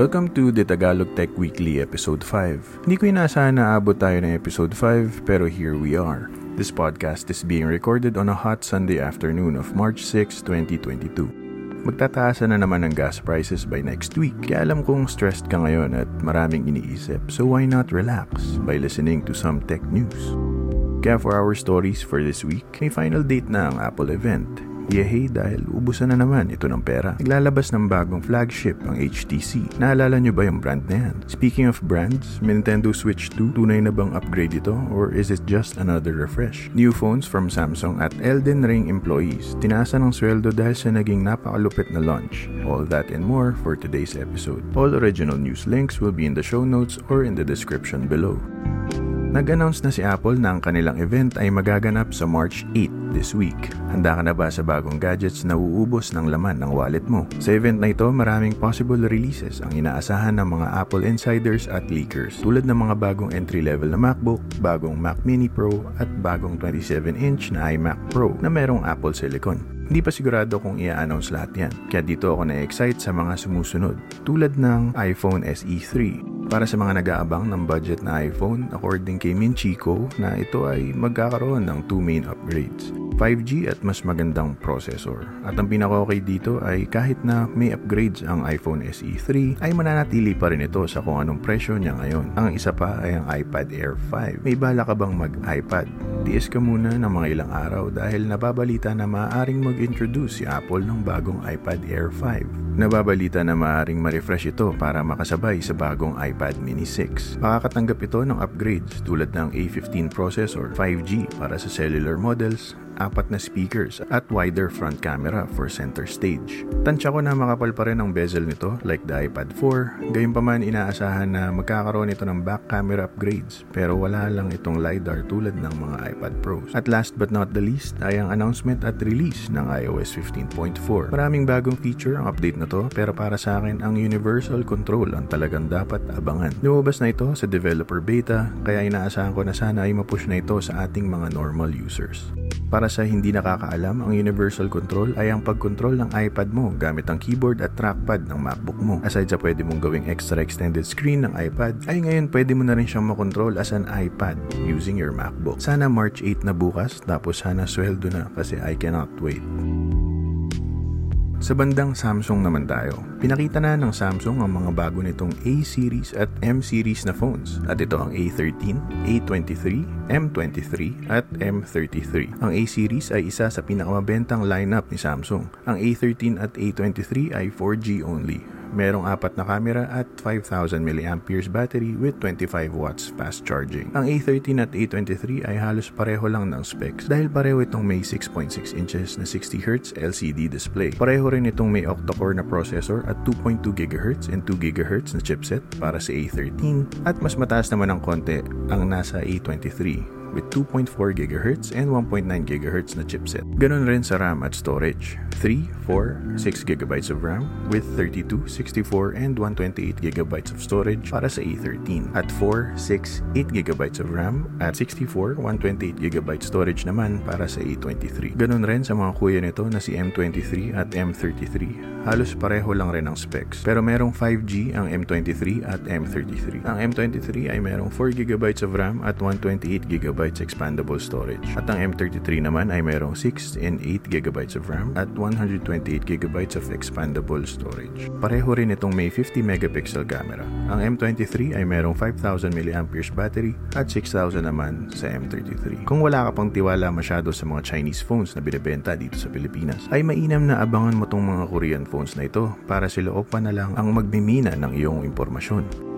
Welcome to the Tagalog Tech Weekly Episode 5. Hindi ko inaasahan na abot tayo ng Episode 5 pero here we are. This podcast is being recorded on a hot Sunday afternoon of March 6, 2022. Magtataasan na naman ang gas prices by next week. Kaya alam kong stressed ka ngayon at maraming iniisip. So why not relax by listening to some tech news? Kaya for our stories for this week, may final date na ang Apple event Yehey dahil ubusan na naman ito ng pera. Naglalabas ng bagong flagship ang HTC. Naalala nyo ba yung brand na yan? Speaking of brands, Nintendo Switch 2, tunay na bang upgrade ito or is it just another refresh? New phones from Samsung at Elden Ring employees. Tinasa ng sweldo dahil sa naging napakalupit na launch. All that and more for today's episode. All original news links will be in the show notes or in the description below. Nag-announce na si Apple na ang kanilang event ay magaganap sa March 8 this week. Handa ka na ba sa bagong gadgets na uubos ng laman ng wallet mo? Sa event na ito, maraming possible releases ang inaasahan ng mga Apple insiders at leakers tulad ng mga bagong entry-level na MacBook, bagong Mac Mini Pro at bagong 27-inch na iMac Pro na merong Apple Silicon. Hindi pa sigurado kung i-announce lahat yan. Kaya dito ako na-excite sa mga sumusunod tulad ng iPhone SE 3, para sa mga nag-aabang ng budget na iPhone, according kay Minchico, na ito ay magkakaroon ng two main upgrades. 5G at mas magandang processor. At ang pinaka-okay dito ay kahit na may upgrades ang iPhone SE 3 ay mananatili pa rin ito sa kung anong presyo niya ngayon. Ang isa pa ay ang iPad Air 5. May bala ka bang mag-iPad? Tiis ka muna ng mga ilang araw dahil nababalita na maaaring mag-introduce si Apple ng bagong iPad Air 5. Nababalita na maaaring ma-refresh ito para makasabay sa bagong iPad Mini 6. Makakatanggap ito ng upgrades tulad ng A15 processor, 5G para sa cellular models, apat na speakers at wider front camera for center stage. Tansya ko na makapal pa rin ang bezel nito like the iPad 4, gayunpaman inaasahan na magkakaroon ito ng back camera upgrades pero wala lang itong LiDAR tulad ng mga iPad Pros. At last but not the least ay ang announcement at release ng iOS 15.4. Maraming bagong feature ang update na to pero para sa akin ang universal control ang talagang dapat abangan. Lumabas na ito sa developer beta kaya inaasahan ko na sana ay mapush na ito sa ating mga normal users. Para sa hindi nakakaalam, ang universal control ay ang pag-control ng iPad mo gamit ang keyboard at trackpad ng MacBook mo. Aside sa pwede mong gawing extra extended screen ng iPad, ay ngayon pwede mo na rin siyang makontrol as an iPad using your MacBook. Sana March 8 na bukas, tapos sana sweldo na kasi I cannot wait. Sa bandang Samsung naman tayo. Pinakita na ng Samsung ang mga bago nitong A-series at M-series na phones. At ito ang A13, A23, M23 at M33. Ang A-series ay isa sa pinakamabentang lineup ni Samsung. Ang A13 at A23 ay 4G only merong apat na camera at 5,000 mAh battery with 25 watts fast charging. Ang A13 at A23 ay halos pareho lang ng specs dahil pareho itong may 6.6 inches na 60Hz LCD display. Pareho rin itong may octa-core na processor at 2.2 GHz and 2 GHz na chipset para sa A13 at mas mataas naman ng konti ang nasa A23 with 2.4 GHz and 1.9 GHz na chipset. Ganon rin sa RAM at storage. 3, 4, 6 GB of RAM with 32, 64, and 128 GB of storage para sa A13. At 4, 6, 8 GB of RAM at 64, 128 GB storage naman para sa A23. Ganon rin sa mga kuya nito na si M23 at M33 halos pareho lang rin ang specs. Pero merong 5G ang M23 at M33. Ang M23 ay merong 4GB of RAM at 128GB expandable storage. At ang M33 naman ay merong 6 and 8GB of RAM at 128GB of expandable storage. Pareho rin itong may 50 megapixel camera. Ang M23 ay merong 5000 mAh battery at 6000 naman sa M33. Kung wala ka pang tiwala masyado sa mga Chinese phones na binibenta dito sa Pilipinas, ay mainam na abangan mo tong mga Korean phones na ito para sila pa na lang ang magmimina ng iyong impormasyon.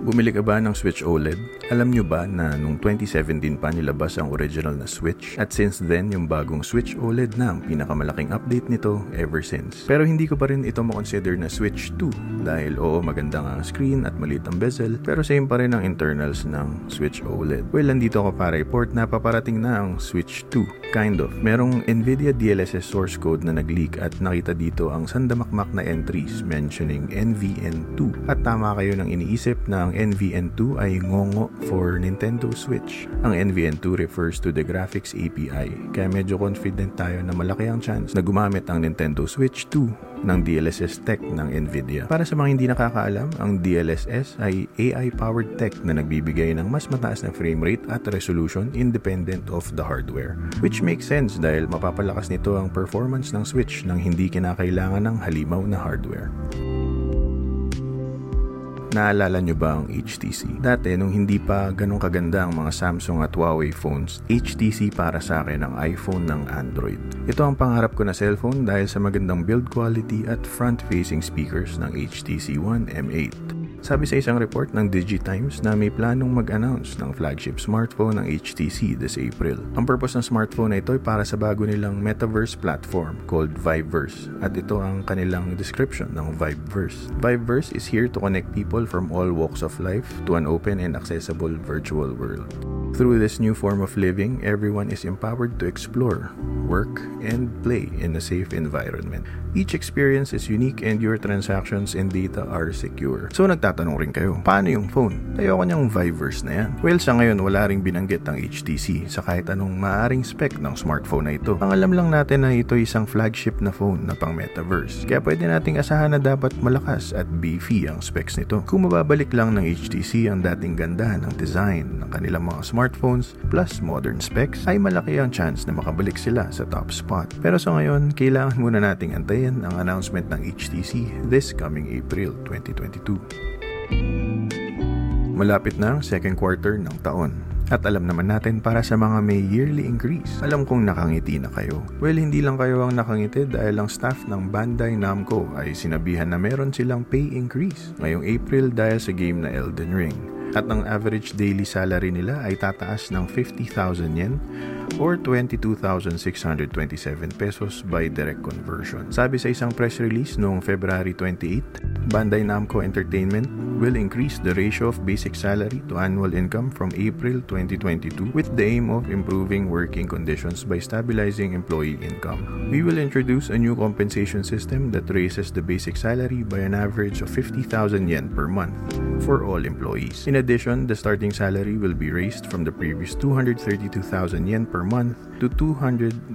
Bumili ka ba ng Switch OLED? Alam nyo ba na nung 2017 pa nilabas ang original na Switch? At since then, yung bagong Switch OLED na ang pinakamalaking update nito ever since. Pero hindi ko pa rin ito makonsider na Switch 2 dahil oo maganda nga ang screen at maliit ang bezel pero same pa rin ang internals ng Switch OLED. Well, nandito ako para report na paparating na ang Switch 2. Kind of. Merong NVIDIA DLSS source code na nag-leak at nakita dito ang sandamakmak na entries mentioning NVN2. At tama kayo nang iniisip na ang ang NVN2 ay ngongo for Nintendo Switch. Ang NVN2 refers to the graphics API, kaya medyo confident tayo na malaki ang chance na gumamit ang Nintendo Switch 2 ng DLSS tech ng Nvidia. Para sa mga hindi nakakaalam, ang DLSS ay AI-powered tech na nagbibigay ng mas mataas na frame rate at resolution independent of the hardware. Which makes sense dahil mapapalakas nito ang performance ng Switch nang hindi kinakailangan ng halimaw na hardware. Naalala nyo ba ang HTC? Dati, nung hindi pa ganun kaganda ang mga Samsung at Huawei phones, HTC para sa akin ang iPhone ng Android. Ito ang pangarap ko na cellphone dahil sa magandang build quality at front-facing speakers ng HTC One M8. Sabi sa isang report ng DigiTimes na may planong mag-announce ng flagship smartphone ng HTC this April. Ang purpose ng smartphone na ito ay para sa bago nilang metaverse platform called Viveverse at ito ang kanilang description ng Viveverse. Viveverse is here to connect people from all walks of life to an open and accessible virtual world. Through this new form of living, everyone is empowered to explore, work, and play in a safe environment. Each experience is unique and your transactions and data are secure. So nagtatanong rin kayo, paano yung phone? Ayoko niyang Viverse na yan. Well, sa ngayon wala ring binanggit ang HTC sa kahit anong maaring spec ng smartphone na ito. Ang alam lang natin na ito isang flagship na phone na pang metaverse. Kaya pwede nating asahan na dapat malakas at beefy ang specs nito. Kung mababalik lang ng HTC ang dating ganda ng design ng kanilang mga smartphones plus modern specs, ay malaki ang chance na makabalik sila sa top spot. Pero sa ngayon, kailangan muna nating antayin ang announcement ng HTC this coming April 2022. Malapit na ang second quarter ng taon. At alam naman natin para sa mga may yearly increase, alam kong nakangiti na kayo. Well, hindi lang kayo ang nakangiti dahil ang staff ng Bandai Namco ay sinabihan na meron silang pay increase ngayong April dahil sa game na Elden Ring. At ang average daily salary nila ay tataas ng 50,000 yen or 22,627 pesos by direct conversion. Sabi sa isang press release noong February 28, Bandai Namco Entertainment will increase the ratio of basic salary to annual income from April 2022 with the aim of improving working conditions by stabilizing employee income. We will introduce a new compensation system that raises the basic salary by an average of 50,000 yen per month for all employees. In addition, the starting salary will be raised from the previous 232,000 yen per month to 290,000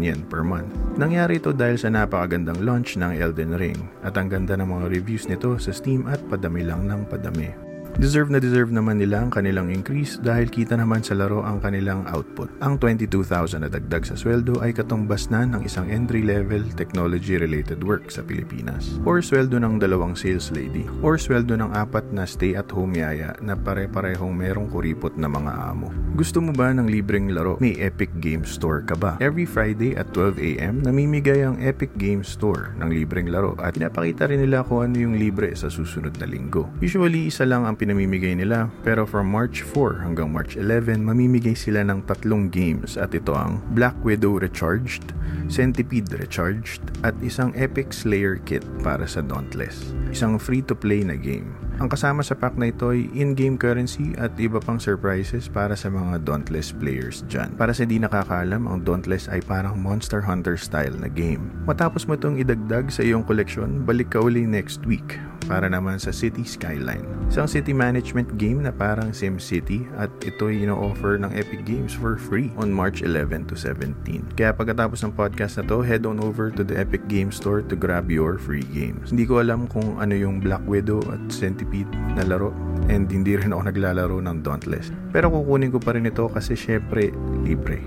yen per month. Nangyari ito dahil sa napakagandang launch ng Elden Ring at ang ganda ng mga reviews nito sa Steam at padami lang ng padami. Deserve na deserve naman nila ang kanilang increase dahil kita naman sa laro ang kanilang output. Ang 22,000 na dagdag sa sweldo ay katumbas na ng isang entry-level technology-related work sa Pilipinas. Or sweldo ng dalawang sales lady. Or sweldo ng apat na stay-at-home yaya na pare-parehong merong kuripot na mga amo. Gusto mo ba ng libreng laro? May Epic Game Store ka ba? Every Friday at 12am, namimigay ang Epic Game Store ng libreng laro at pinapakita rin nila kung ano yung libre sa susunod na linggo. Usually, isa lang ang pinamimigay nila pero from March 4 hanggang March 11 mamimigay sila ng tatlong games at ito ang Black Widow Recharged, Centipede Recharged at isang Epic Slayer Kit para sa Dauntless. Isang free-to-play na game. Ang kasama sa pack na ito ay in-game currency at iba pang surprises para sa mga Dauntless players dyan. Para sa di nakakaalam, ang Dauntless ay parang Monster Hunter style na game. Matapos mo itong idagdag sa iyong koleksyon, balik ka uli next week para naman sa City Skyline. Isang city management game na parang SimCity at ito ay ino-offer ng Epic Games for free on March 11 to 17. Kaya pagkatapos ng podcast na to, head on over to the Epic Games Store to grab your free games. Hindi ko alam kung ano yung Black Widow at Centipede na laro and hindi rin ako naglalaro ng Dauntless. Pero kukunin ko pa rin ito kasi syempre libre.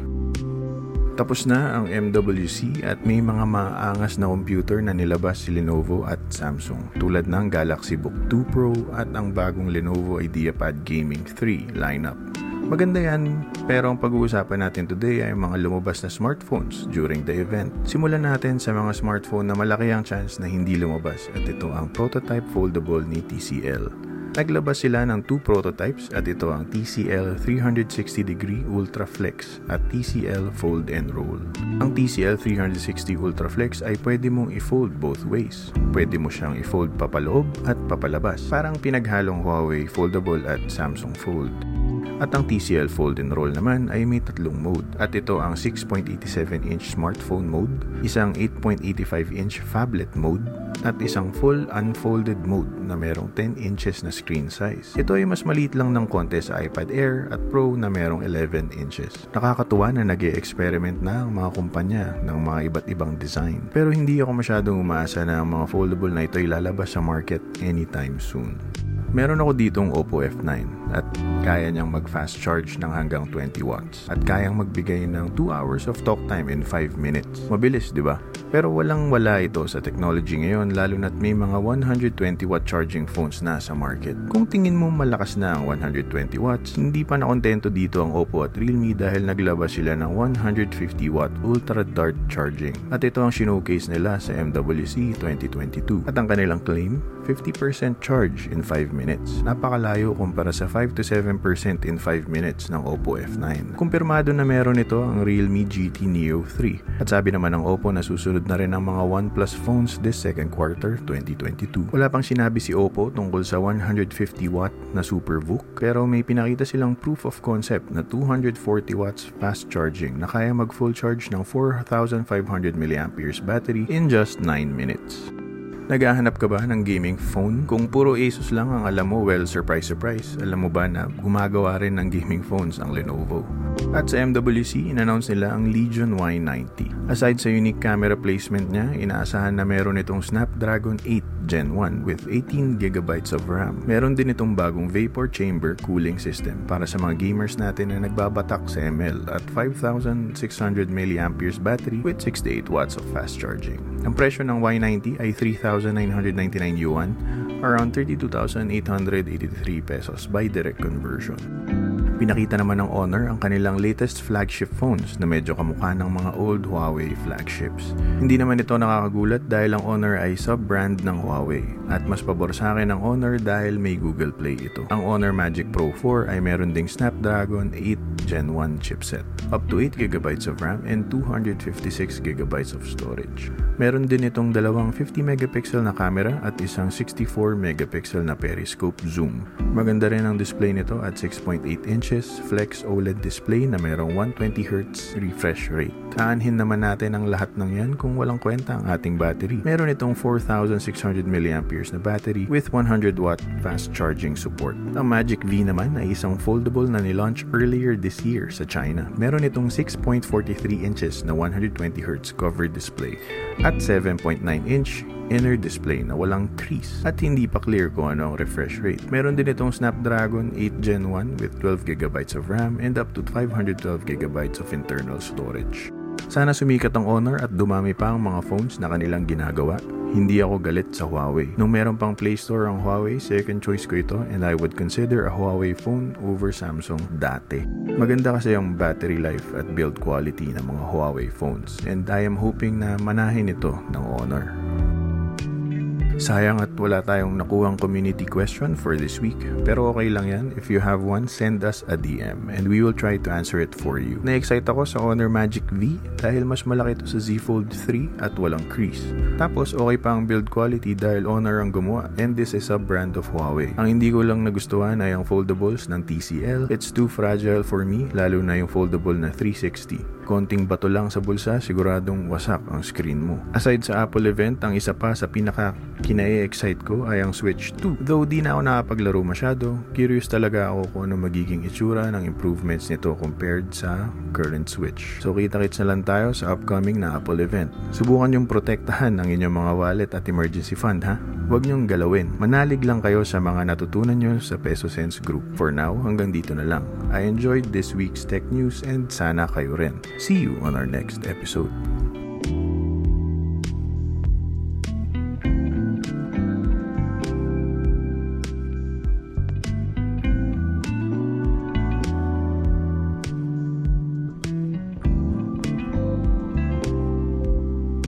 Tapos na ang MWC at may mga maangas na computer na nilabas si Lenovo at Samsung tulad ng Galaxy Book 2 Pro at ang bagong Lenovo IdeaPad Gaming 3 lineup. Maganda yan, pero ang pag-uusapan natin today ay mga lumabas na smartphones during the event. Simulan natin sa mga smartphone na malaki ang chance na hindi lumabas at ito ang prototype foldable ni TCL. Naglabas sila ng two prototypes at ito ang TCL 360 degree Ultra Flex at TCL Fold and Roll. Ang TCL 360 Ultra Flex ay pwede mong i-fold both ways. Pwede mo siyang i-fold papaloob at papalabas. Parang pinaghalong Huawei Foldable at Samsung Fold. At ang TCL Fold and Roll naman ay may tatlong mode. At ito ang 6.87-inch smartphone mode, isang 8.85-inch phablet mode, at isang full unfolded mode na merong 10 inches na screen size. Ito ay mas maliit lang ng konti sa iPad Air at Pro na merong 11 inches. Nakakatuwa na nag experiment na ang mga kumpanya ng mga iba't ibang design. Pero hindi ako masyadong umaasa na ang mga foldable na ito ay lalabas sa market anytime soon. Meron ako ditong Oppo F9 at kaya niyang mag-fast charge ng hanggang 20 watts at kayang magbigay ng 2 hours of talk time in 5 minutes. Mabilis, di ba? Pero walang wala ito sa technology ngayon lalo na't may mga 120 watt charging phones na sa market. Kung tingin mo malakas na ang 120 watts, hindi pa nakontento dito ang Oppo at Realme dahil naglabas sila ng 150 watt ultra dart charging. At ito ang showcase nila sa MWC 2022. At ang kanilang claim, 50% charge in 5 minutes. Napakalayo kumpara sa 5 to 7% in 5 minutes ng Oppo F9. Kumpirmado na meron ito ang Realme GT Neo 3. At sabi naman ng Oppo na susunod na rin ang mga OnePlus phones this second quarter 2022. Wala pang sinabi si Oppo tungkol sa 150 watt na SuperVOOC pero may pinakita silang proof of concept na 240 watts fast charging na kaya mag full charge ng 4,500 mAh battery in just 9 minutes. Naghahanap ka ba ng gaming phone? Kung puro Asus lang ang alam mo, well, surprise surprise. Alam mo ba na gumagawa rin ng gaming phones ang Lenovo? At sa MWC, in-announce nila ang Legion Y90. Aside sa unique camera placement niya, inaasahan na meron itong Snapdragon 8 Gen 1 with 18GB of RAM. Meron din itong bagong vapor chamber cooling system para sa mga gamers natin na nagbabatak sa ML at 5,600 mAh battery with 68 watts of fast charging. Ang presyo ng Y90 ay 3,999 yuan, around 32,883 pesos by direct conversion. Pinakita naman ng Honor ang kanilang latest flagship phones na medyo kamukha ng mga old Huawei flagships. Hindi naman ito nakakagulat dahil ang Honor ay sub-brand ng Huawei at mas pabor sa akin ang Honor dahil may Google Play ito. Ang Honor Magic Pro 4 ay meron ding Snapdragon 8 Gen 1 chipset, up to 8GB of RAM and 256GB of storage. Meron din itong dalawang 50MP na camera at isang 64MP na periscope zoom. Maganda rin ang display nito at 6.8 inches flex OLED display na merong 120Hz refresh rate. Aanhin naman natin ang lahat ng yan kung walang kwenta ang ating battery. Meron itong 4,600 mAh na battery with 100 watt fast charging support. Ang Magic V naman ay isang foldable na nilaunch earlier this year sa China. Meron itong 6.43 inches na 120Hz cover display at 7.9 inch inner display na walang crease at hindi pa clear kung ano ang refresh rate. Meron din itong Snapdragon 8 Gen 1 with 12GB of RAM and up to 512GB of internal storage. Sana sumikat ang Honor at dumami pa ang mga phones na kanilang ginagawa. Hindi ako galit sa Huawei. Nung meron pang Play Store ang Huawei, second choice ko ito and I would consider a Huawei phone over Samsung dati. Maganda kasi ang battery life at build quality ng mga Huawei phones and I am hoping na manahin ito ng Honor. Sayang at wala tayong nakuhang community question for this week. Pero okay lang yan. If you have one, send us a DM and we will try to answer it for you. Na-excite ako sa Honor Magic V dahil mas malaki ito sa Z Fold 3 at walang crease. Tapos okay pa ang build quality dahil Honor ang gumawa and this is a brand of Huawei. Ang hindi ko lang nagustuhan ay ang foldables ng TCL. It's too fragile for me lalo na yung foldable na 360 konting bato lang sa bulsa, siguradong wasak ang screen mo. Aside sa Apple event, ang isa pa sa pinaka kinae-excite ko ay ang Switch 2. Though di na ako nakapaglaro masyado, curious talaga ako kung ano magiging itsura ng improvements nito compared sa current Switch. So kita-kits na lang tayo sa upcoming na Apple event. Subukan yung protektahan ang inyong mga wallet at emergency fund ha. Huwag niyong galawin. Manalig lang kayo sa mga natutunan nyo sa Peso Sense Group. For now, hanggang dito na lang. I enjoyed this week's tech news and sana kayo rin. See you on our next episode.